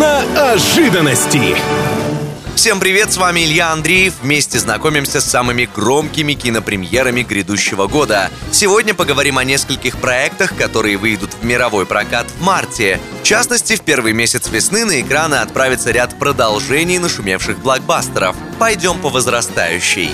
Киноожиданности. Всем привет, с вами Илья Андреев. Вместе знакомимся с самыми громкими кинопремьерами грядущего года. Сегодня поговорим о нескольких проектах, которые выйдут в мировой прокат в марте. В частности, в первый месяц весны на экраны отправится ряд продолжений нашумевших блокбастеров. Пойдем по возрастающей.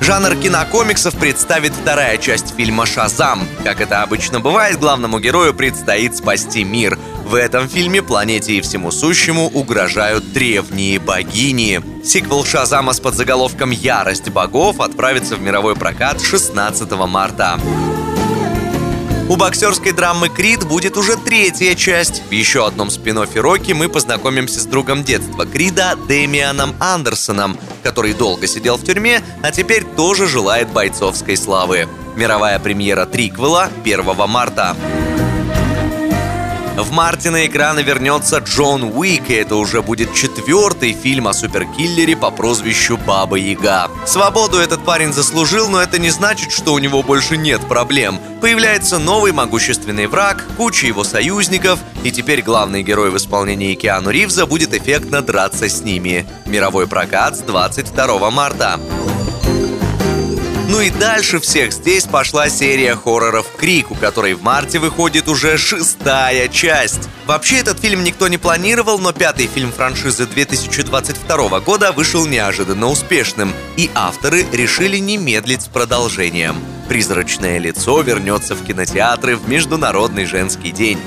Жанр кинокомиксов представит вторая часть фильма «Шазам». Как это обычно бывает, главному герою предстоит спасти мир. В этом фильме планете и всему сущему угрожают древние богини. Сиквел «Шазама» с подзаголовком «Ярость богов» отправится в мировой прокат 16 марта. У боксерской драмы «Крид» будет уже третья часть. В еще одном спин Рокки мы познакомимся с другом детства Крида Дэмианом Андерсоном, который долго сидел в тюрьме, а теперь тоже желает бойцовской славы. Мировая премьера триквела 1 марта. В марте на экраны вернется Джон Уик, и это уже будет четвертый фильм о суперкиллере по прозвищу Баба Яга. Свободу этот парень заслужил, но это не значит, что у него больше нет проблем. Появляется новый могущественный враг, куча его союзников, и теперь главный герой в исполнении Киану Ривза будет эффектно драться с ними. Мировой прокат с 22 марта. Ну и дальше всех здесь пошла серия хорроров «Крик», у которой в марте выходит уже шестая часть. Вообще этот фильм никто не планировал, но пятый фильм франшизы 2022 года вышел неожиданно успешным, и авторы решили не медлить с продолжением. «Призрачное лицо» вернется в кинотеатры в Международный женский день.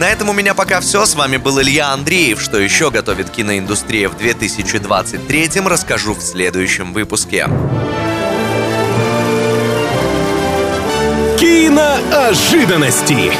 На этом у меня пока все. С вами был Илья Андреев. Что еще готовит киноиндустрия в 2023 расскажу в следующем выпуске. Киноожиданности.